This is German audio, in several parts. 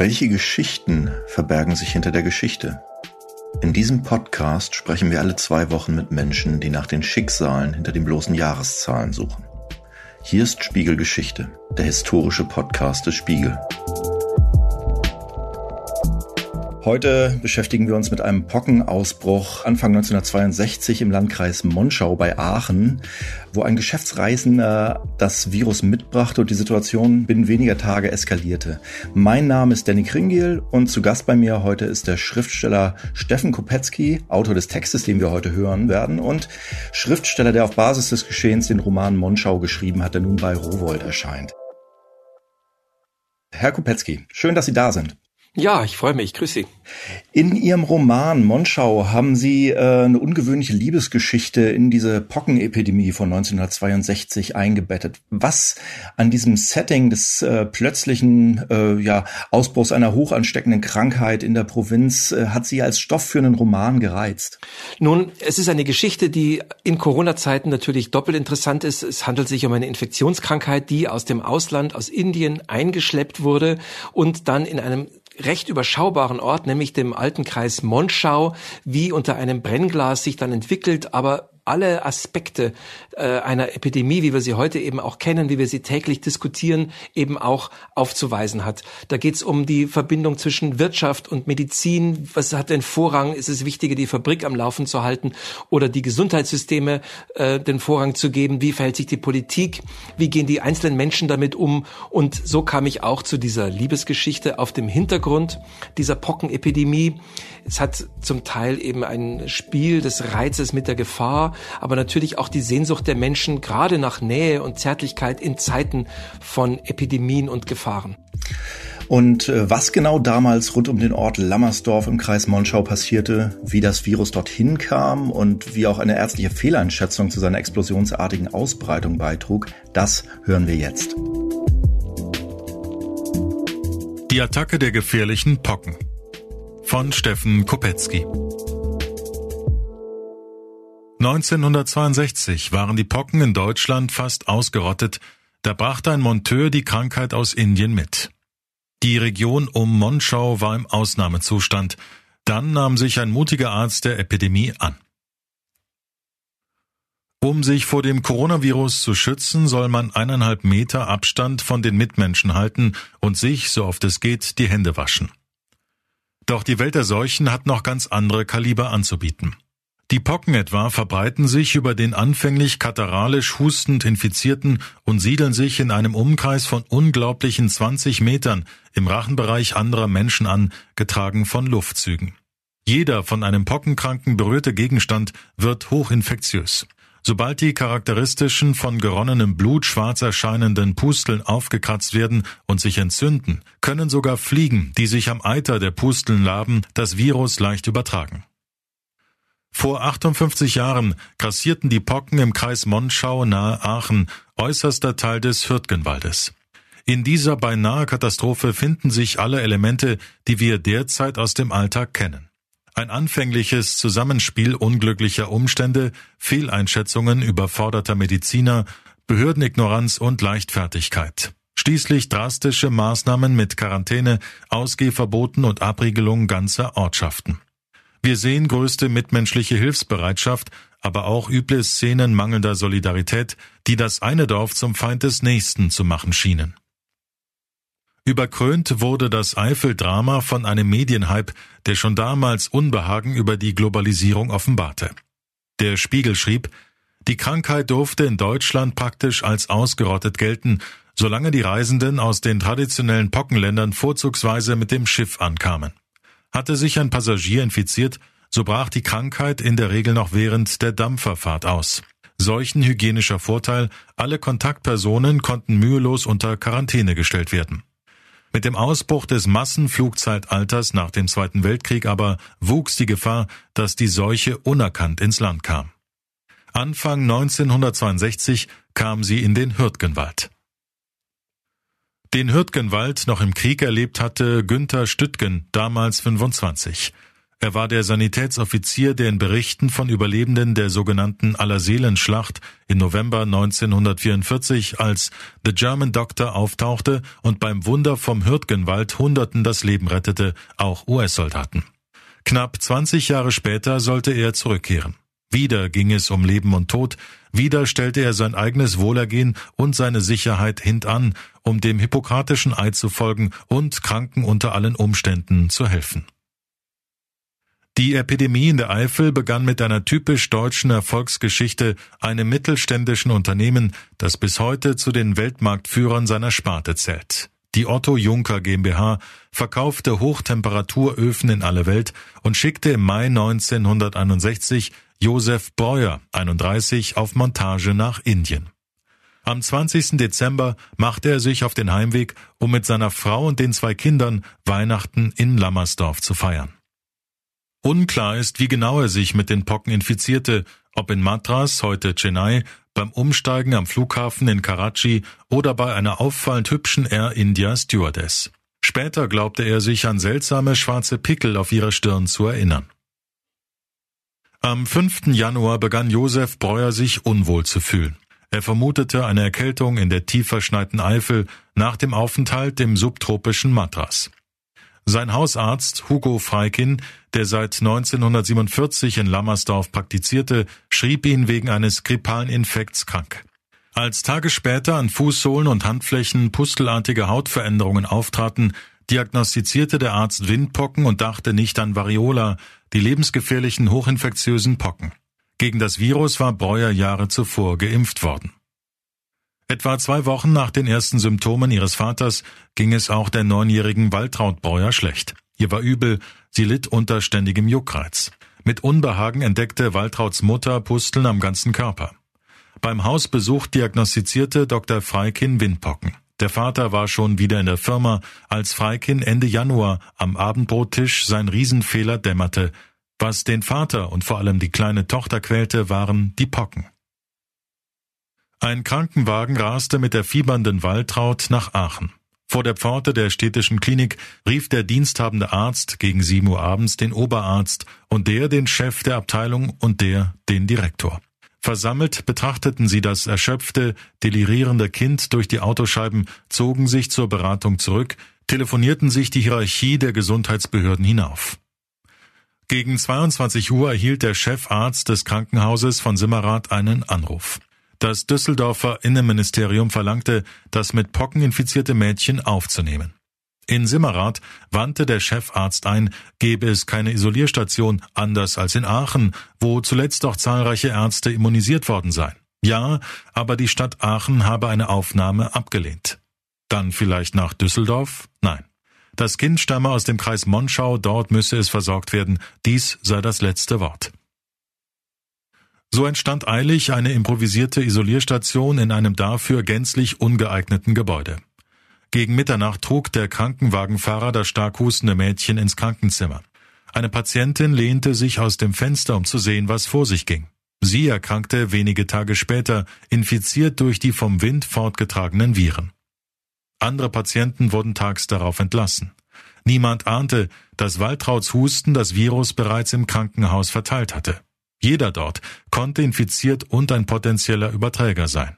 Welche Geschichten verbergen sich hinter der Geschichte? In diesem Podcast sprechen wir alle zwei Wochen mit Menschen, die nach den Schicksalen hinter den bloßen Jahreszahlen suchen. Hier ist Spiegelgeschichte, der historische Podcast des Spiegel. Heute beschäftigen wir uns mit einem Pockenausbruch Anfang 1962 im Landkreis Monschau bei Aachen, wo ein Geschäftsreisender das Virus mitbrachte und die Situation binnen weniger Tage eskalierte. Mein Name ist Danny Kringiel und zu Gast bei mir heute ist der Schriftsteller Steffen Kopetzky, Autor des Textes, den wir heute hören werden und Schriftsteller, der auf Basis des Geschehens den Roman Monschau geschrieben hat, der nun bei Rowold erscheint. Herr Kopetzky, schön, dass Sie da sind. Ja, ich freue mich. Grüß Sie. In Ihrem Roman Monschau haben Sie äh, eine ungewöhnliche Liebesgeschichte in diese Pockenepidemie von 1962 eingebettet. Was an diesem Setting des äh, plötzlichen äh, ja, Ausbruchs einer hochansteckenden Krankheit in der Provinz äh, hat Sie als Stoff für einen Roman gereizt? Nun, es ist eine Geschichte, die in Corona-Zeiten natürlich doppelt interessant ist. Es handelt sich um eine Infektionskrankheit, die aus dem Ausland, aus Indien eingeschleppt wurde und dann in einem recht überschaubaren Ort, nämlich dem alten Kreis Monschau, wie unter einem Brennglas sich dann entwickelt, aber alle Aspekte äh, einer Epidemie, wie wir sie heute eben auch kennen, wie wir sie täglich diskutieren, eben auch aufzuweisen hat. Da geht es um die Verbindung zwischen Wirtschaft und Medizin. Was hat den Vorrang? Ist es wichtiger, die Fabrik am Laufen zu halten oder die Gesundheitssysteme äh, den Vorrang zu geben? Wie verhält sich die Politik? Wie gehen die einzelnen Menschen damit um? Und so kam ich auch zu dieser Liebesgeschichte auf dem Hintergrund dieser Pockenepidemie. Es hat zum Teil eben ein Spiel des Reizes mit der Gefahr, aber natürlich auch die Sehnsucht der Menschen gerade nach Nähe und Zärtlichkeit in Zeiten von Epidemien und Gefahren. Und äh, was genau damals rund um den Ort Lammersdorf im Kreis Monschau passierte, wie das Virus dorthin kam und wie auch eine ärztliche Fehleinschätzung zu seiner explosionsartigen Ausbreitung beitrug, das hören wir jetzt. Die Attacke der gefährlichen Pocken von Steffen Kopetzky 1962 waren die Pocken in Deutschland fast ausgerottet, da brachte ein Monteur die Krankheit aus Indien mit. Die Region um Monschau war im Ausnahmezustand, dann nahm sich ein mutiger Arzt der Epidemie an. Um sich vor dem Coronavirus zu schützen, soll man eineinhalb Meter Abstand von den Mitmenschen halten und sich, so oft es geht, die Hände waschen. Doch die Welt der Seuchen hat noch ganz andere Kaliber anzubieten. Die Pocken etwa verbreiten sich über den anfänglich kataralisch hustend Infizierten und siedeln sich in einem Umkreis von unglaublichen 20 Metern im Rachenbereich anderer Menschen an, getragen von Luftzügen. Jeder von einem Pockenkranken berührte Gegenstand wird hochinfektiös. Sobald die charakteristischen von geronnenem Blut schwarz erscheinenden Pusteln aufgekratzt werden und sich entzünden, können sogar Fliegen, die sich am Eiter der Pusteln laben, das Virus leicht übertragen. Vor 58 Jahren grassierten die Pocken im Kreis Monschau nahe Aachen, äußerster Teil des Hürtgenwaldes. In dieser beinahe Katastrophe finden sich alle Elemente, die wir derzeit aus dem Alltag kennen. Ein anfängliches Zusammenspiel unglücklicher Umstände, Fehleinschätzungen überforderter Mediziner, Behördenignoranz und Leichtfertigkeit. Schließlich drastische Maßnahmen mit Quarantäne, Ausgehverboten und Abriegelung ganzer Ortschaften. Wir sehen größte mitmenschliche Hilfsbereitschaft, aber auch üble Szenen mangelnder Solidarität, die das eine Dorf zum Feind des Nächsten zu machen schienen. Überkrönt wurde das Eifel-Drama von einem Medienhype, der schon damals Unbehagen über die Globalisierung offenbarte. Der Spiegel schrieb, die Krankheit durfte in Deutschland praktisch als ausgerottet gelten, solange die Reisenden aus den traditionellen Pockenländern vorzugsweise mit dem Schiff ankamen. Hatte sich ein Passagier infiziert, so brach die Krankheit in der Regel noch während der Dampferfahrt aus. Solchen hygienischer Vorteil, alle Kontaktpersonen konnten mühelos unter Quarantäne gestellt werden. Mit dem Ausbruch des Massenflugzeitalters nach dem Zweiten Weltkrieg aber wuchs die Gefahr, dass die Seuche unerkannt ins Land kam. Anfang 1962 kam sie in den Hürtgenwald. Den Hürtgenwald noch im Krieg erlebt hatte Günther Stüttgen, damals 25. Er war der Sanitätsoffizier, der in Berichten von Überlebenden der sogenannten Allerseelenschlacht im November 1944 als The German Doctor auftauchte und beim Wunder vom Hürtgenwald Hunderten das Leben rettete, auch US-Soldaten. Knapp 20 Jahre später sollte er zurückkehren. Wieder ging es um Leben und Tod, wieder stellte er sein eigenes Wohlergehen und seine Sicherheit hintan, um dem hippokratischen Eid zu folgen und Kranken unter allen Umständen zu helfen. Die Epidemie in der Eifel begann mit einer typisch deutschen Erfolgsgeschichte, einem mittelständischen Unternehmen, das bis heute zu den Weltmarktführern seiner Sparte zählt. Die Otto Juncker GmbH verkaufte Hochtemperaturöfen in alle Welt und schickte im Mai 1961 Josef Breuer, 31, auf Montage nach Indien. Am 20. Dezember machte er sich auf den Heimweg, um mit seiner Frau und den zwei Kindern Weihnachten in Lammersdorf zu feiern. Unklar ist, wie genau er sich mit den Pocken infizierte, ob in Madras, heute Chennai, beim Umsteigen am Flughafen in Karachi oder bei einer auffallend hübschen Air India Stewardess. Später glaubte er sich an seltsame schwarze Pickel auf ihrer Stirn zu erinnern. Am 5. Januar begann Josef Breuer sich unwohl zu fühlen. Er vermutete eine Erkältung in der tief verschneiten Eifel nach dem Aufenthalt im subtropischen Madras. Sein Hausarzt Hugo Freikin, der seit 1947 in Lammersdorf praktizierte, schrieb ihn wegen eines grippalen Infekts krank. Als Tage später an Fußsohlen und Handflächen pustelartige Hautveränderungen auftraten, diagnostizierte der Arzt Windpocken und dachte nicht an Variola, die lebensgefährlichen hochinfektiösen Pocken. Gegen das Virus war Breuer Jahre zuvor geimpft worden. Etwa zwei Wochen nach den ersten Symptomen ihres Vaters ging es auch der neunjährigen Waltraud Breuer schlecht. Ihr war übel, sie litt unter ständigem Juckreiz. Mit Unbehagen entdeckte Waltrauds Mutter Pusteln am ganzen Körper. Beim Hausbesuch diagnostizierte Dr. Freikin Windpocken. Der Vater war schon wieder in der Firma, als Freikin Ende Januar am Abendbrottisch sein Riesenfehler dämmerte. Was den Vater und vor allem die kleine Tochter quälte, waren die Pocken. Ein Krankenwagen raste mit der fiebernden Waltraud nach Aachen. Vor der Pforte der städtischen Klinik rief der diensthabende Arzt gegen sieben Uhr abends den Oberarzt und der den Chef der Abteilung und der den Direktor. Versammelt betrachteten sie das erschöpfte, delirierende Kind durch die Autoscheiben, zogen sich zur Beratung zurück, telefonierten sich die Hierarchie der Gesundheitsbehörden hinauf. Gegen 22 Uhr erhielt der Chefarzt des Krankenhauses von Simmerath einen Anruf. Das Düsseldorfer Innenministerium verlangte, das mit Pocken infizierte Mädchen aufzunehmen. In Simmerath wandte der Chefarzt ein, gebe es keine Isolierstation, anders als in Aachen, wo zuletzt auch zahlreiche Ärzte immunisiert worden seien. Ja, aber die Stadt Aachen habe eine Aufnahme abgelehnt. Dann vielleicht nach Düsseldorf? Nein. Das Kind stamme aus dem Kreis Monschau, dort müsse es versorgt werden, dies sei das letzte Wort. So entstand eilig eine improvisierte Isolierstation in einem dafür gänzlich ungeeigneten Gebäude. Gegen Mitternacht trug der Krankenwagenfahrer das stark hustende Mädchen ins Krankenzimmer. Eine Patientin lehnte sich aus dem Fenster, um zu sehen, was vor sich ging. Sie erkrankte wenige Tage später, infiziert durch die vom Wind fortgetragenen Viren. Andere Patienten wurden tags darauf entlassen. Niemand ahnte, dass Waltrauds Husten das Virus bereits im Krankenhaus verteilt hatte. Jeder dort konnte infiziert und ein potenzieller Überträger sein.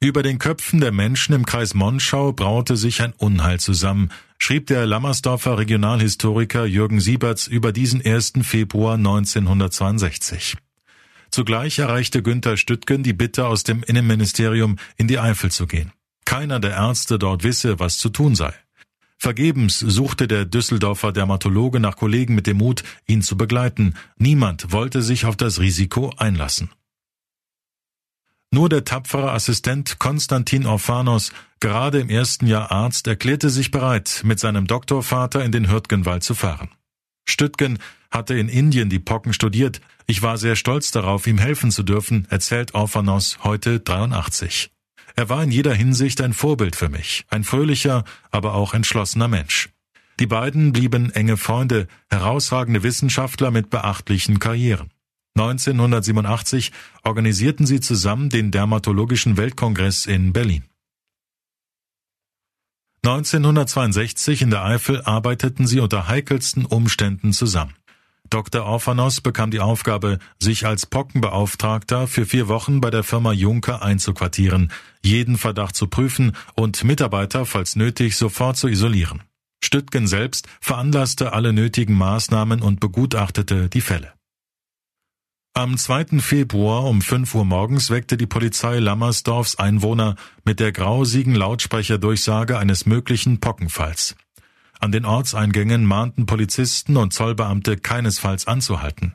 Über den Köpfen der Menschen im Kreis Monschau braute sich ein Unheil zusammen, schrieb der Lammersdorfer Regionalhistoriker Jürgen Sieberts über diesen 1. Februar 1962. Zugleich erreichte Günther Stüttgen die Bitte aus dem Innenministerium in die Eifel zu gehen. Keiner der Ärzte dort wisse, was zu tun sei. Vergebens suchte der Düsseldorfer Dermatologe nach Kollegen mit dem Mut, ihn zu begleiten. Niemand wollte sich auf das Risiko einlassen. Nur der tapfere Assistent Konstantin Orphanos, gerade im ersten Jahr Arzt, erklärte sich bereit, mit seinem Doktorvater in den Hürtgenwald zu fahren. Stüttgen hatte in Indien die Pocken studiert. Ich war sehr stolz darauf, ihm helfen zu dürfen, erzählt Orphanos heute 83. Er war in jeder Hinsicht ein Vorbild für mich, ein fröhlicher, aber auch entschlossener Mensch. Die beiden blieben enge Freunde, herausragende Wissenschaftler mit beachtlichen Karrieren. 1987 organisierten sie zusammen den Dermatologischen Weltkongress in Berlin. 1962 in der Eifel arbeiteten sie unter heikelsten Umständen zusammen. Dr. Orphanos bekam die Aufgabe, sich als Pockenbeauftragter für vier Wochen bei der Firma Juncker einzuquartieren, jeden Verdacht zu prüfen und Mitarbeiter, falls nötig, sofort zu isolieren. Stüttgen selbst veranlasste alle nötigen Maßnahmen und begutachtete die Fälle. Am 2. Februar um 5 Uhr morgens weckte die Polizei Lammersdorfs Einwohner mit der grausigen Lautsprecherdurchsage eines möglichen Pockenfalls. An den Ortseingängen mahnten Polizisten und Zollbeamte keinesfalls anzuhalten.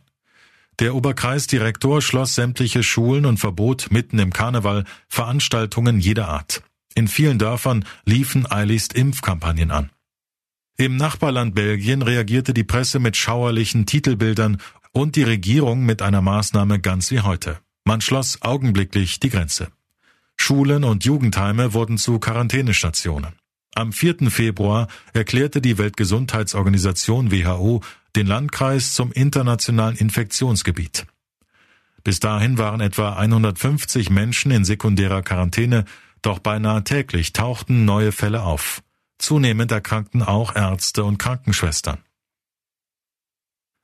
Der Oberkreisdirektor schloss sämtliche Schulen und verbot mitten im Karneval Veranstaltungen jeder Art. In vielen Dörfern liefen eiligst Impfkampagnen an. Im Nachbarland Belgien reagierte die Presse mit schauerlichen Titelbildern und die Regierung mit einer Maßnahme ganz wie heute. Man schloss augenblicklich die Grenze. Schulen und Jugendheime wurden zu Quarantänestationen. Am 4. Februar erklärte die Weltgesundheitsorganisation WHO den Landkreis zum internationalen Infektionsgebiet. Bis dahin waren etwa 150 Menschen in sekundärer Quarantäne, doch beinahe täglich tauchten neue Fälle auf. Zunehmend erkrankten auch Ärzte und Krankenschwestern.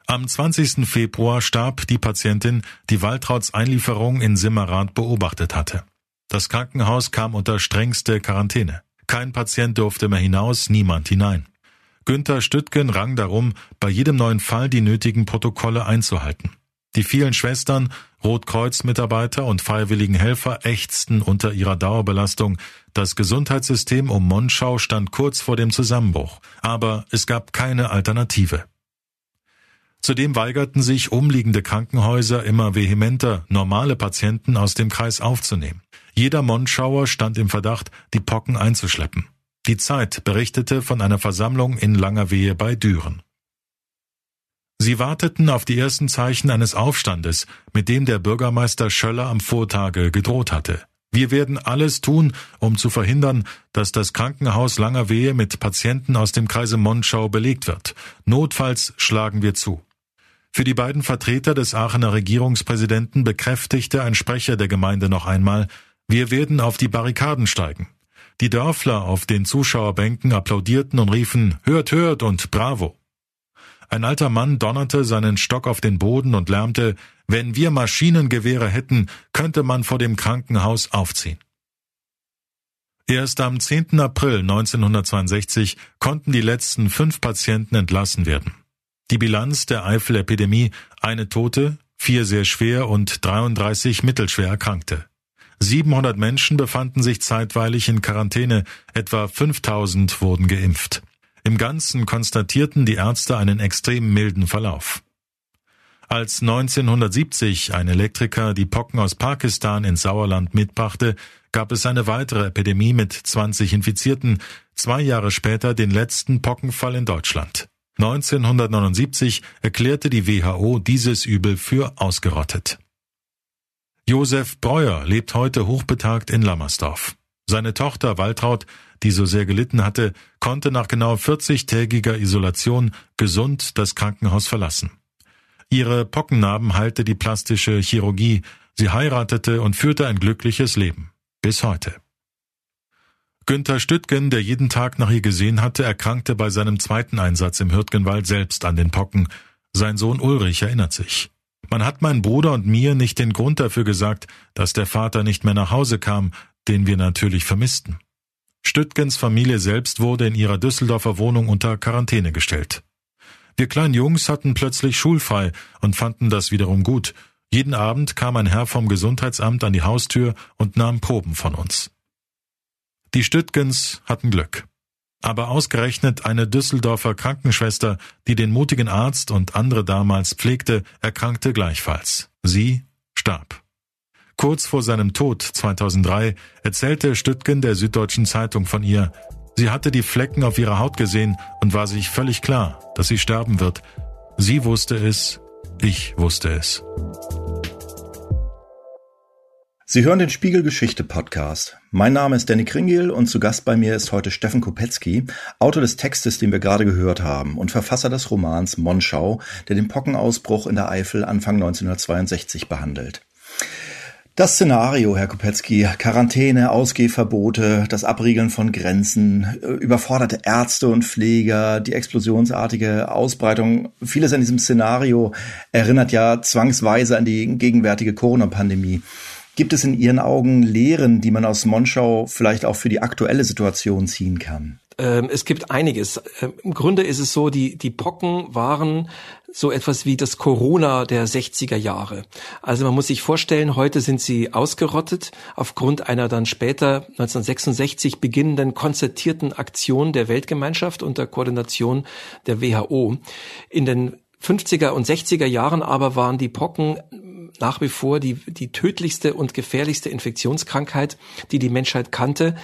Am 20. Februar starb die Patientin, die Waltrauts Einlieferung in Simmerath beobachtet hatte. Das Krankenhaus kam unter strengste Quarantäne. Kein Patient durfte mehr hinaus, niemand hinein. Günther Stüttgen rang darum, bei jedem neuen Fall die nötigen Protokolle einzuhalten. Die vielen Schwestern, Rotkreuz-Mitarbeiter und freiwilligen Helfer ächzten unter ihrer Dauerbelastung. Das Gesundheitssystem um Monschau stand kurz vor dem Zusammenbruch, aber es gab keine Alternative. Zudem weigerten sich umliegende Krankenhäuser immer vehementer, normale Patienten aus dem Kreis aufzunehmen. Jeder Monschauer stand im Verdacht, die Pocken einzuschleppen. Die Zeit berichtete von einer Versammlung in Langerwehe bei Düren. Sie warteten auf die ersten Zeichen eines Aufstandes, mit dem der Bürgermeister Schöller am Vortage gedroht hatte. Wir werden alles tun, um zu verhindern, dass das Krankenhaus Langerwehe mit Patienten aus dem Kreise Monschau belegt wird. Notfalls schlagen wir zu. Für die beiden Vertreter des Aachener Regierungspräsidenten bekräftigte ein Sprecher der Gemeinde noch einmal, wir werden auf die Barrikaden steigen. Die Dörfler auf den Zuschauerbänken applaudierten und riefen Hört, hört und Bravo. Ein alter Mann donnerte seinen Stock auf den Boden und lärmte Wenn wir Maschinengewehre hätten, könnte man vor dem Krankenhaus aufziehen. Erst am 10. April 1962 konnten die letzten fünf Patienten entlassen werden. Die Bilanz der Eifelepidemie eine Tote, vier sehr schwer und 33 mittelschwer Erkrankte. 700 Menschen befanden sich zeitweilig in Quarantäne, etwa 5000 wurden geimpft. Im Ganzen konstatierten die Ärzte einen extrem milden Verlauf. Als 1970 ein Elektriker die Pocken aus Pakistan ins Sauerland mitbrachte, gab es eine weitere Epidemie mit 20 Infizierten, zwei Jahre später den letzten Pockenfall in Deutschland. 1979 erklärte die WHO dieses Übel für ausgerottet. Josef Breuer lebt heute hochbetagt in Lammersdorf. Seine Tochter Waltraud, die so sehr gelitten hatte, konnte nach genau 40-tägiger Isolation gesund das Krankenhaus verlassen. Ihre Pockennarben heilte die plastische Chirurgie, sie heiratete und führte ein glückliches Leben. Bis heute. Günther Stüttgen, der jeden Tag nach ihr gesehen hatte, erkrankte bei seinem zweiten Einsatz im Hürtgenwald selbst an den Pocken. Sein Sohn Ulrich erinnert sich. Man hat meinen Bruder und mir nicht den Grund dafür gesagt, dass der Vater nicht mehr nach Hause kam, den wir natürlich vermissten. Stüttgens Familie selbst wurde in ihrer Düsseldorfer Wohnung unter Quarantäne gestellt. Wir kleinen Jungs hatten plötzlich schulfrei und fanden das wiederum gut. Jeden Abend kam ein Herr vom Gesundheitsamt an die Haustür und nahm Proben von uns. Die Stüttgens hatten Glück. Aber ausgerechnet eine Düsseldorfer Krankenschwester, die den mutigen Arzt und andere damals pflegte, erkrankte gleichfalls. Sie starb. Kurz vor seinem Tod 2003 erzählte Stüttgen der Süddeutschen Zeitung von ihr, sie hatte die Flecken auf ihrer Haut gesehen und war sich völlig klar, dass sie sterben wird. Sie wusste es, ich wusste es. Sie hören den Spiegel Geschichte Podcast. Mein Name ist Danny Kringel und zu Gast bei mir ist heute Steffen Kopetzky, Autor des Textes, den wir gerade gehört haben und Verfasser des Romans Monschau, der den Pockenausbruch in der Eifel Anfang 1962 behandelt. Das Szenario, Herr Kopetzky, Quarantäne, Ausgehverbote, das Abriegeln von Grenzen, äh, überforderte Ärzte und Pfleger, die explosionsartige Ausbreitung, vieles an diesem Szenario erinnert ja zwangsweise an die gegenwärtige Corona-Pandemie. Gibt es in Ihren Augen Lehren, die man aus Monschau vielleicht auch für die aktuelle Situation ziehen kann? Ähm, es gibt einiges. Ähm, Im Grunde ist es so, die, die Pocken waren so etwas wie das Corona der 60er Jahre. Also man muss sich vorstellen, heute sind sie ausgerottet aufgrund einer dann später 1966 beginnenden konzertierten Aktion der Weltgemeinschaft unter Koordination der WHO. In den 50er und 60er Jahren aber waren die Pocken nach wie vor die, die tödlichste und gefährlichste Infektionskrankheit, die die Menschheit kannte.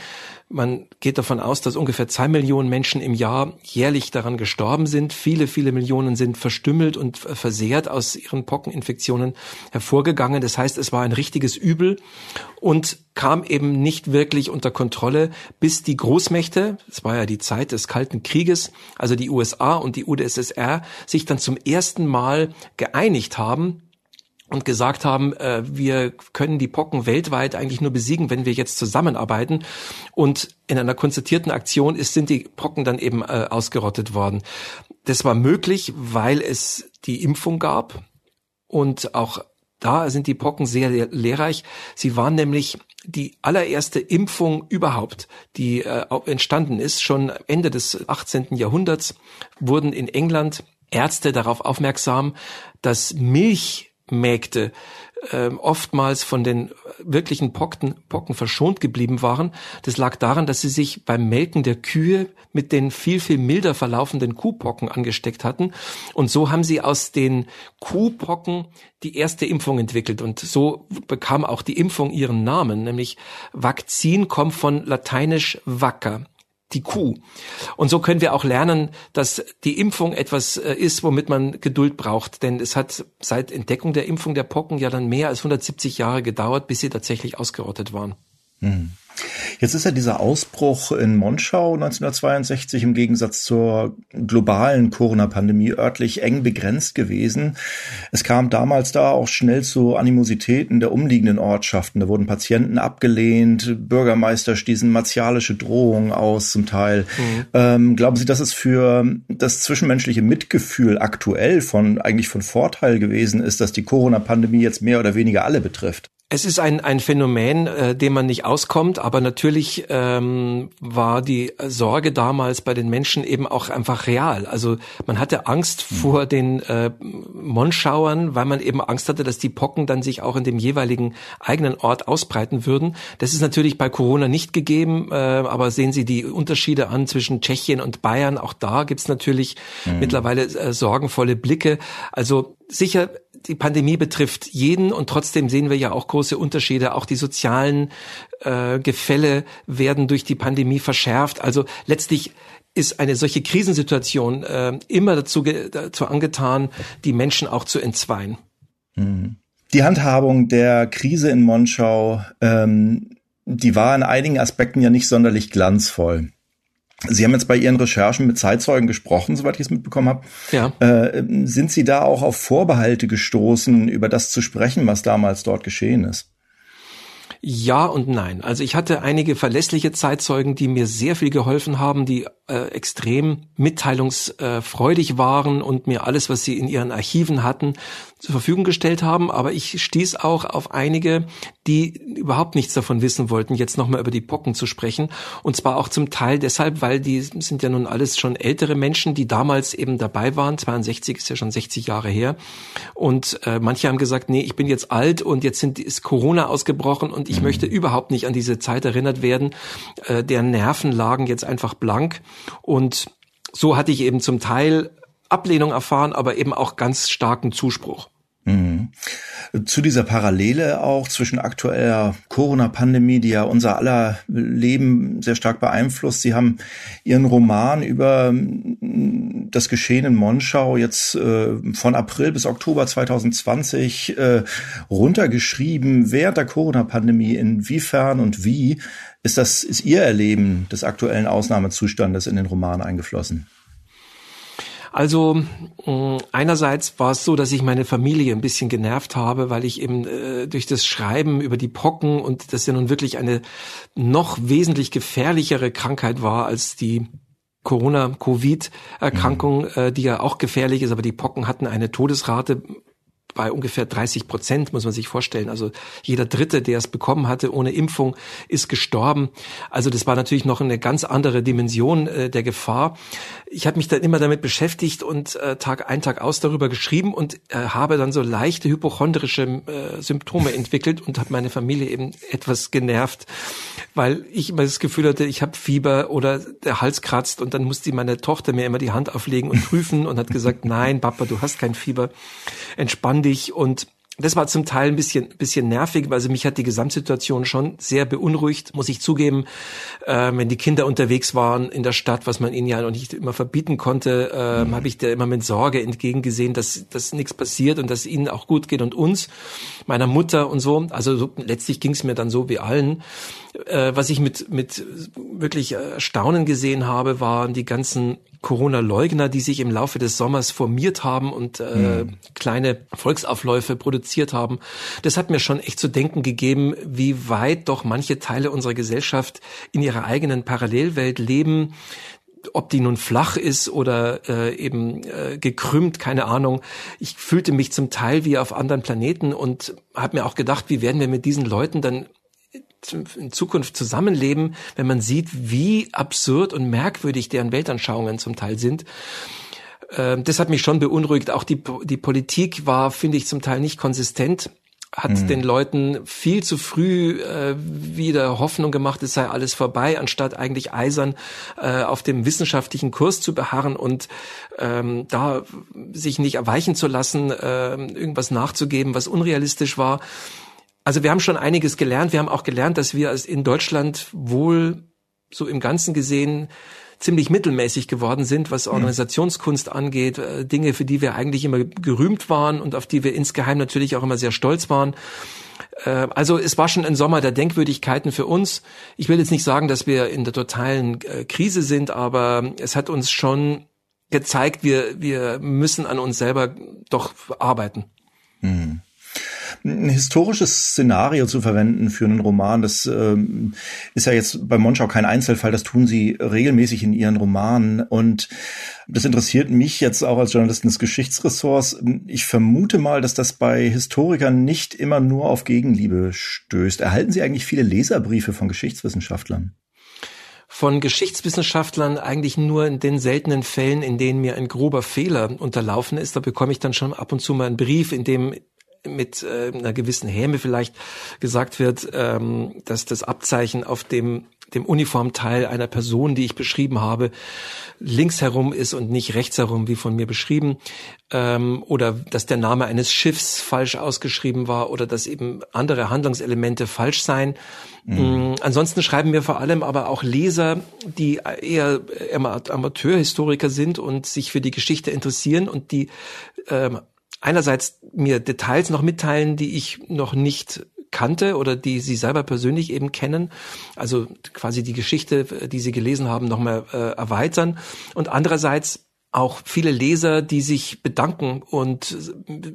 Man geht davon aus, dass ungefähr zwei Millionen Menschen im Jahr jährlich daran gestorben sind. Viele, viele Millionen sind verstümmelt und versehrt aus ihren Pockeninfektionen hervorgegangen. Das heißt, es war ein richtiges Übel und kam eben nicht wirklich unter Kontrolle, bis die Großmächte, es war ja die Zeit des Kalten Krieges, also die USA und die UdSSR, sich dann zum ersten Mal geeinigt haben, und gesagt haben, äh, wir können die Pocken weltweit eigentlich nur besiegen, wenn wir jetzt zusammenarbeiten. Und in einer konzertierten Aktion ist, sind die Pocken dann eben äh, ausgerottet worden. Das war möglich, weil es die Impfung gab. Und auch da sind die Pocken sehr lehrreich. Sie waren nämlich die allererste Impfung überhaupt, die äh, entstanden ist. Schon Ende des 18. Jahrhunderts wurden in England Ärzte darauf aufmerksam, dass Milch Mägde äh, oftmals von den wirklichen Pocken, Pocken verschont geblieben waren. Das lag daran, dass sie sich beim Melken der Kühe mit den viel, viel milder verlaufenden Kuhpocken angesteckt hatten. Und so haben sie aus den Kuhpocken die erste Impfung entwickelt. Und so bekam auch die Impfung ihren Namen, nämlich Vakzin kommt von lateinisch Wacker die Kuh. Und so können wir auch lernen, dass die Impfung etwas äh, ist, womit man Geduld braucht. Denn es hat seit Entdeckung der Impfung der Pocken ja dann mehr als 170 Jahre gedauert, bis sie tatsächlich ausgerottet waren. Hm. Jetzt ist ja dieser Ausbruch in Monschau 1962 im Gegensatz zur globalen Corona-Pandemie örtlich eng begrenzt gewesen. Es kam damals da auch schnell zu Animositäten der umliegenden Ortschaften. Da wurden Patienten abgelehnt, Bürgermeister stießen martialische Drohungen aus zum Teil. Mhm. Ähm, glauben Sie, dass es für das zwischenmenschliche Mitgefühl aktuell von eigentlich von Vorteil gewesen ist, dass die Corona-Pandemie jetzt mehr oder weniger alle betrifft? Es ist ein, ein Phänomen, äh, dem man nicht auskommt, aber natürlich ähm, war die Sorge damals bei den Menschen eben auch einfach real. Also man hatte Angst mhm. vor den äh, Monschauern, weil man eben Angst hatte, dass die Pocken dann sich auch in dem jeweiligen eigenen Ort ausbreiten würden. Das ist natürlich bei Corona nicht gegeben, äh, aber sehen Sie die Unterschiede an zwischen Tschechien und Bayern. Auch da gibt's natürlich mhm. mittlerweile äh, sorgenvolle Blicke. Also sicher die Pandemie betrifft jeden und trotzdem sehen wir ja auch große Unterschiede. Auch die sozialen äh, Gefälle werden durch die Pandemie verschärft. Also letztlich ist eine solche Krisensituation äh, immer dazu, dazu angetan, die Menschen auch zu entzweien. Mhm. Die Handhabung der Krise in Monschau, ähm, die war in einigen Aspekten ja nicht sonderlich glanzvoll. Sie haben jetzt bei Ihren Recherchen mit Zeitzeugen gesprochen, soweit ich es mitbekommen habe. Ja. Äh, sind Sie da auch auf Vorbehalte gestoßen, über das zu sprechen, was damals dort geschehen ist? Ja und nein. Also ich hatte einige verlässliche Zeitzeugen, die mir sehr viel geholfen haben, die äh, extrem mitteilungsfreudig waren und mir alles, was sie in ihren Archiven hatten, zur Verfügung gestellt haben. Aber ich stieß auch auf einige, die überhaupt nichts davon wissen wollten, jetzt nochmal über die Pocken zu sprechen. Und zwar auch zum Teil deshalb, weil die sind ja nun alles schon ältere Menschen, die damals eben dabei waren. 62 ist ja schon 60 Jahre her. Und äh, manche haben gesagt, nee, ich bin jetzt alt und jetzt sind, ist Corona ausgebrochen und ich mhm. möchte überhaupt nicht an diese Zeit erinnert werden. Äh, deren Nerven lagen jetzt einfach blank. Und so hatte ich eben zum Teil Ablehnung erfahren, aber eben auch ganz starken Zuspruch. Mhm. Zu dieser Parallele auch zwischen aktueller Corona-Pandemie, die ja unser aller Leben sehr stark beeinflusst. Sie haben Ihren Roman über mm, das Geschehen in Monschau jetzt äh, von April bis Oktober 2020 äh, runtergeschrieben während der Corona-Pandemie. Inwiefern und wie ist das, ist Ihr Erleben des aktuellen Ausnahmezustandes in den Roman eingeflossen? Also einerseits war es so, dass ich meine Familie ein bisschen genervt habe, weil ich eben äh, durch das Schreiben über die Pocken und das ja nun wirklich eine noch wesentlich gefährlichere Krankheit war als die Corona-Covid-Erkrankung, mhm. äh, die ja auch gefährlich ist, aber die Pocken hatten eine Todesrate bei ungefähr 30 Prozent, muss man sich vorstellen. Also jeder Dritte, der es bekommen hatte ohne Impfung, ist gestorben. Also das war natürlich noch eine ganz andere Dimension äh, der Gefahr. Ich habe mich dann immer damit beschäftigt und äh, Tag ein, Tag aus darüber geschrieben und äh, habe dann so leichte hypochondrische äh, Symptome entwickelt und habe meine Familie eben etwas genervt, weil ich immer das Gefühl hatte, ich habe Fieber oder der Hals kratzt und dann musste meine Tochter mir immer die Hand auflegen und prüfen und hat gesagt, nein, Papa, du hast kein Fieber, entspann dich und das war zum Teil ein bisschen, bisschen nervig, also mich hat die Gesamtsituation schon sehr beunruhigt, muss ich zugeben. Äh, wenn die Kinder unterwegs waren in der Stadt, was man ihnen ja noch nicht immer verbieten konnte, äh, mhm. habe ich da immer mit Sorge entgegengesehen, dass, dass nichts passiert und dass ihnen auch gut geht und uns, meiner Mutter und so. Also so, letztlich ging es mir dann so wie allen. Äh, was ich mit, mit wirklich Erstaunen gesehen habe, waren die ganzen Corona-Leugner, die sich im Laufe des Sommers formiert haben und äh, mhm. kleine Volksaufläufe produziert haben. Das hat mir schon echt zu denken gegeben, wie weit doch manche Teile unserer Gesellschaft in ihrer eigenen Parallelwelt leben, ob die nun flach ist oder äh, eben äh, gekrümmt, keine Ahnung. Ich fühlte mich zum Teil wie auf anderen Planeten und habe mir auch gedacht, wie werden wir mit diesen Leuten dann in Zukunft zusammenleben, wenn man sieht, wie absurd und merkwürdig deren Weltanschauungen zum Teil sind. Ähm, das hat mich schon beunruhigt. Auch die, die Politik war, finde ich, zum Teil nicht konsistent hat mhm. den Leuten viel zu früh äh, wieder Hoffnung gemacht, es sei alles vorbei, anstatt eigentlich eisern äh, auf dem wissenschaftlichen Kurs zu beharren und ähm, da sich nicht erweichen zu lassen, äh, irgendwas nachzugeben, was unrealistisch war. Also wir haben schon einiges gelernt. Wir haben auch gelernt, dass wir in Deutschland wohl so im Ganzen gesehen ziemlich mittelmäßig geworden sind, was mhm. Organisationskunst angeht, äh, Dinge, für die wir eigentlich immer gerühmt waren und auf die wir insgeheim natürlich auch immer sehr stolz waren. Äh, also es war schon ein Sommer der Denkwürdigkeiten für uns. Ich will jetzt nicht sagen, dass wir in der totalen äh, Krise sind, aber es hat uns schon gezeigt, wir, wir müssen an uns selber doch arbeiten. Mhm ein historisches Szenario zu verwenden für einen Roman, das ähm, ist ja jetzt bei Monschau kein Einzelfall, das tun sie regelmäßig in ihren Romanen und das interessiert mich jetzt auch als Journalisten des Geschichtsressorts. Ich vermute mal, dass das bei Historikern nicht immer nur auf Gegenliebe stößt. Erhalten Sie eigentlich viele Leserbriefe von Geschichtswissenschaftlern? von Geschichtswissenschaftlern eigentlich nur in den seltenen Fällen, in denen mir ein grober Fehler unterlaufen ist. Da bekomme ich dann schon ab und zu mal einen Brief, in dem mit äh, einer gewissen Häme vielleicht gesagt wird, ähm, dass das Abzeichen auf dem dem Uniformteil einer Person, die ich beschrieben habe, links herum ist und nicht rechts herum, wie von mir beschrieben, ähm, oder dass der Name eines Schiffs falsch ausgeschrieben war oder dass eben andere Handlungselemente falsch seien. Mhm. Ähm, ansonsten schreiben wir vor allem aber auch Leser, die eher Amateurhistoriker sind und sich für die Geschichte interessieren und die ähm, einerseits mir Details noch mitteilen, die ich noch nicht kannte oder die sie selber persönlich eben kennen, also quasi die Geschichte, die sie gelesen haben, nochmal äh, erweitern. Und andererseits auch viele Leser, die sich bedanken und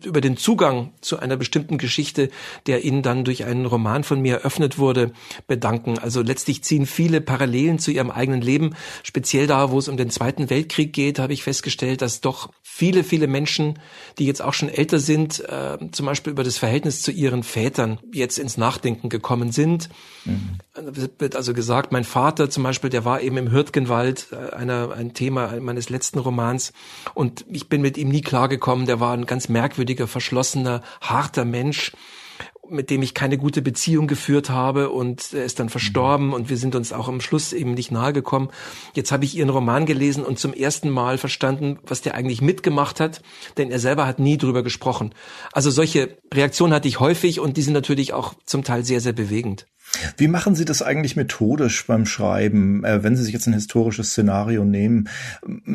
über den Zugang zu einer bestimmten Geschichte, der ihnen dann durch einen Roman von mir eröffnet wurde, bedanken. Also letztlich ziehen viele Parallelen zu ihrem eigenen Leben. Speziell da, wo es um den Zweiten Weltkrieg geht, habe ich festgestellt, dass doch viele, viele Menschen, die jetzt auch schon älter sind, äh, zum Beispiel über das Verhältnis zu ihren Vätern jetzt ins Nachdenken gekommen sind. Mhm. Wird also gesagt, mein Vater zum Beispiel, der war eben im Hürtgenwald, äh, einer, ein Thema meines letzten Romans, Romans. Und ich bin mit ihm nie klargekommen. Der war ein ganz merkwürdiger, verschlossener, harter Mensch mit dem ich keine gute Beziehung geführt habe und er ist dann verstorben und wir sind uns auch am Schluss eben nicht nahe gekommen. Jetzt habe ich ihren Roman gelesen und zum ersten Mal verstanden, was der eigentlich mitgemacht hat, denn er selber hat nie drüber gesprochen. Also solche Reaktionen hatte ich häufig und die sind natürlich auch zum Teil sehr, sehr bewegend. Wie machen Sie das eigentlich methodisch beim Schreiben? Äh, wenn Sie sich jetzt ein historisches Szenario nehmen,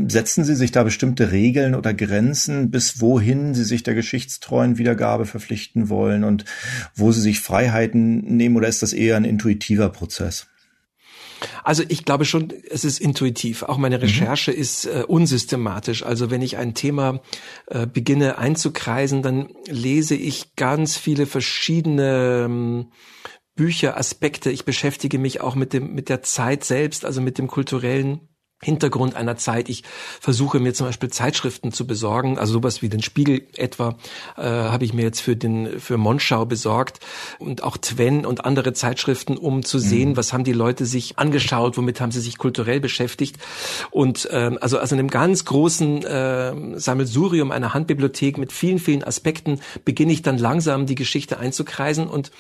setzen Sie sich da bestimmte Regeln oder Grenzen, bis wohin Sie sich der geschichtstreuen Wiedergabe verpflichten wollen und wo Sie sich Freiheiten nehmen oder ist das eher ein intuitiver Prozess? Also ich glaube schon, es ist intuitiv. Auch meine mhm. Recherche mhm. ist äh, unsystematisch. Also wenn ich ein Thema äh, beginne einzukreisen, dann lese ich ganz viele verschiedene ähm, Bücher, Aspekte. Ich beschäftige mich auch mit dem mit der Zeit selbst, also mit dem kulturellen Hintergrund einer Zeit. Ich versuche mir zum Beispiel Zeitschriften zu besorgen, also sowas wie den Spiegel etwa äh, habe ich mir jetzt für den für Monschau besorgt und auch Twen und andere Zeitschriften, um zu sehen, mhm. was haben die Leute sich angeschaut, womit haben sie sich kulturell beschäftigt und ähm, also also in einem ganz großen äh, Sammelsurium einer Handbibliothek mit vielen vielen Aspekten beginne ich dann langsam die Geschichte einzukreisen und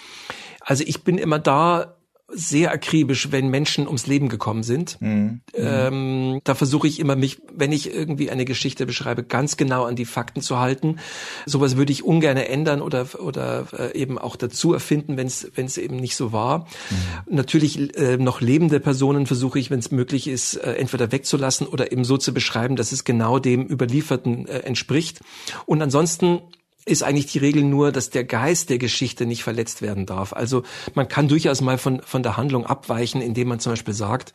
also ich bin immer da sehr akribisch, wenn Menschen ums Leben gekommen sind. Mhm. Ähm, da versuche ich immer mich, wenn ich irgendwie eine Geschichte beschreibe, ganz genau an die Fakten zu halten. Sowas würde ich ungern ändern oder oder äh, eben auch dazu erfinden, wenn es wenn es eben nicht so war. Mhm. Natürlich äh, noch lebende Personen versuche ich, wenn es möglich ist, äh, entweder wegzulassen oder eben so zu beschreiben, dass es genau dem Überlieferten äh, entspricht. Und ansonsten ist eigentlich die Regel nur, dass der Geist der Geschichte nicht verletzt werden darf. Also man kann durchaus mal von, von der Handlung abweichen, indem man zum Beispiel sagt,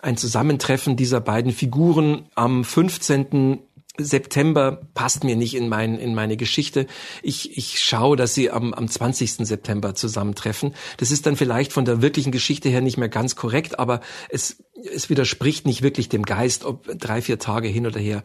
ein Zusammentreffen dieser beiden Figuren am 15. September passt mir nicht in, mein, in meine Geschichte. Ich, ich schaue, dass sie am, am 20. September zusammentreffen. Das ist dann vielleicht von der wirklichen Geschichte her nicht mehr ganz korrekt, aber es, es widerspricht nicht wirklich dem Geist, ob drei, vier Tage hin oder her.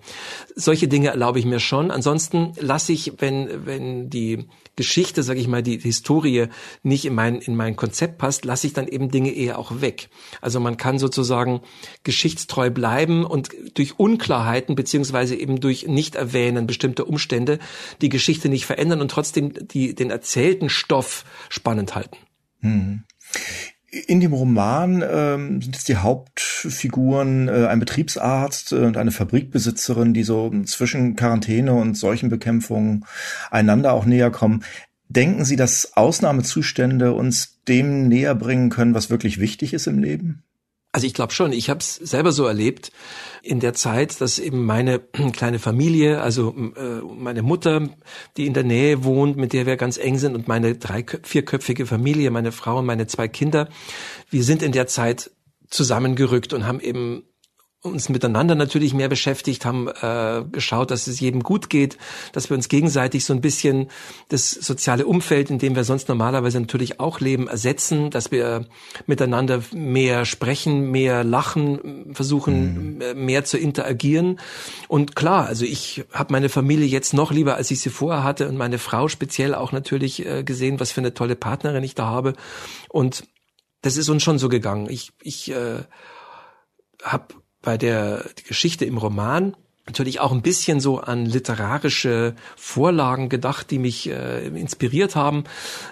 Solche Dinge erlaube ich mir schon. Ansonsten lasse ich, wenn, wenn die Geschichte, sage ich mal, die Historie nicht in mein, in mein Konzept passt, lasse ich dann eben Dinge eher auch weg. Also man kann sozusagen geschichtstreu bleiben und durch Unklarheiten beziehungsweise eben durch Nicht-Erwähnen bestimmter Umstände die Geschichte nicht verändern und trotzdem die, den erzählten Stoff spannend halten. Hm. In dem Roman ähm, sind jetzt die Hauptfiguren äh, ein Betriebsarzt äh, und eine Fabrikbesitzerin, die so zwischen Quarantäne und Seuchenbekämpfung einander auch näher kommen. Denken Sie, dass Ausnahmezustände uns dem näher bringen können, was wirklich wichtig ist im Leben? Also ich glaube schon, ich habe es selber so erlebt in der Zeit, dass eben meine kleine Familie, also äh, meine Mutter, die in der Nähe wohnt, mit der wir ganz eng sind, und meine drei, vierköpfige Familie, meine Frau und meine zwei Kinder, wir sind in der Zeit zusammengerückt und haben eben uns miteinander natürlich mehr beschäftigt, haben äh, geschaut, dass es jedem gut geht, dass wir uns gegenseitig so ein bisschen das soziale Umfeld, in dem wir sonst normalerweise natürlich auch leben, ersetzen, dass wir miteinander mehr sprechen, mehr lachen, versuchen mhm. mehr zu interagieren. Und klar, also ich habe meine Familie jetzt noch lieber, als ich sie vorher hatte und meine Frau speziell auch natürlich äh, gesehen, was für eine tolle Partnerin ich da habe. Und das ist uns schon so gegangen. Ich, ich äh, habe bei der Geschichte im Roman natürlich auch ein bisschen so an literarische Vorlagen gedacht, die mich äh, inspiriert haben.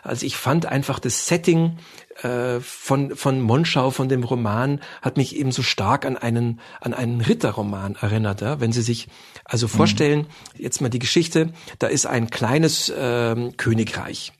Also ich fand einfach das Setting äh, von von Monschau, von dem Roman, hat mich eben so stark an einen an einen Ritterroman erinnert. Ja? Wenn Sie sich also vorstellen, mhm. jetzt mal die Geschichte, da ist ein kleines äh, Königreich,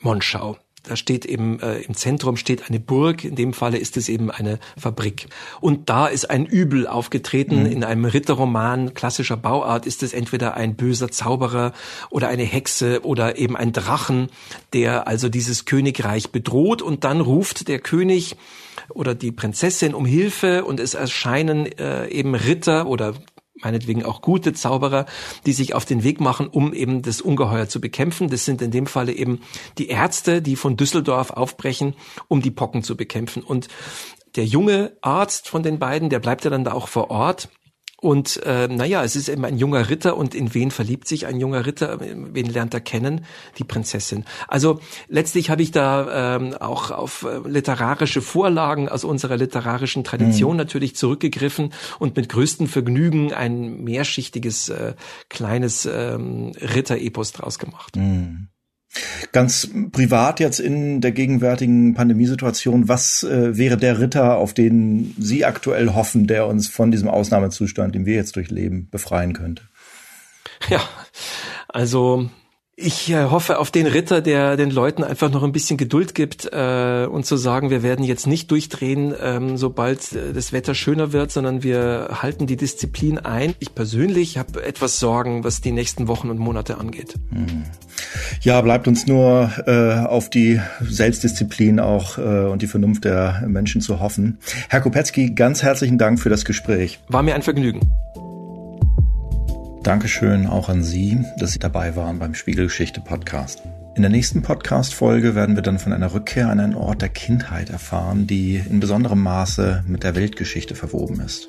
Monschau da steht eben äh, im Zentrum steht eine Burg, in dem Falle ist es eben eine Fabrik. Und da ist ein Übel aufgetreten. Mhm. In einem Ritterroman klassischer Bauart ist es entweder ein böser Zauberer oder eine Hexe oder eben ein Drachen, der also dieses Königreich bedroht und dann ruft der König oder die Prinzessin um Hilfe und es erscheinen äh, eben Ritter oder meinetwegen auch gute Zauberer, die sich auf den Weg machen, um eben das Ungeheuer zu bekämpfen. Das sind in dem Falle eben die Ärzte, die von Düsseldorf aufbrechen, um die Pocken zu bekämpfen. Und der junge Arzt von den beiden, der bleibt ja dann da auch vor Ort und äh, naja, es ist eben ein junger Ritter und in wen verliebt sich ein junger Ritter? Wen lernt er kennen? Die Prinzessin. Also letztlich habe ich da ähm, auch auf äh, literarische Vorlagen aus unserer literarischen Tradition mhm. natürlich zurückgegriffen und mit größtem Vergnügen ein mehrschichtiges äh, kleines ähm, Ritterepos draus gemacht. Mhm. Ganz privat jetzt in der gegenwärtigen Pandemiesituation, was äh, wäre der Ritter, auf den Sie aktuell hoffen, der uns von diesem Ausnahmezustand, den wir jetzt durchleben, befreien könnte? Ja, also Ich äh, hoffe auf den Ritter, der den Leuten einfach noch ein bisschen Geduld gibt äh, und zu sagen, wir werden jetzt nicht durchdrehen, ähm, sobald äh, das Wetter schöner wird, sondern wir halten die Disziplin ein. Ich persönlich habe etwas Sorgen, was die nächsten Wochen und Monate angeht. Hm. Ja, bleibt uns nur äh, auf die Selbstdisziplin auch äh, und die Vernunft der Menschen zu hoffen. Herr Kopetzky, ganz herzlichen Dank für das Gespräch. War mir ein Vergnügen. Dankeschön auch an Sie, dass Sie dabei waren beim Spiegelgeschichte Podcast. In der nächsten Podcast-Folge werden wir dann von einer Rückkehr an einen Ort der Kindheit erfahren, die in besonderem Maße mit der Weltgeschichte verwoben ist.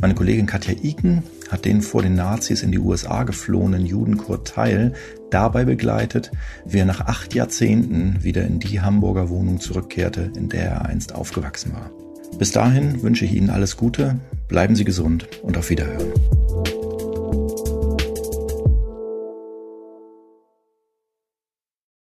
Meine Kollegin Katja Iken hat den vor den Nazis in die USA geflohenen Juden Kurt Teil dabei begleitet, wie er nach acht Jahrzehnten wieder in die Hamburger Wohnung zurückkehrte, in der er einst aufgewachsen war. Bis dahin wünsche ich Ihnen alles Gute, bleiben Sie gesund und auf Wiederhören.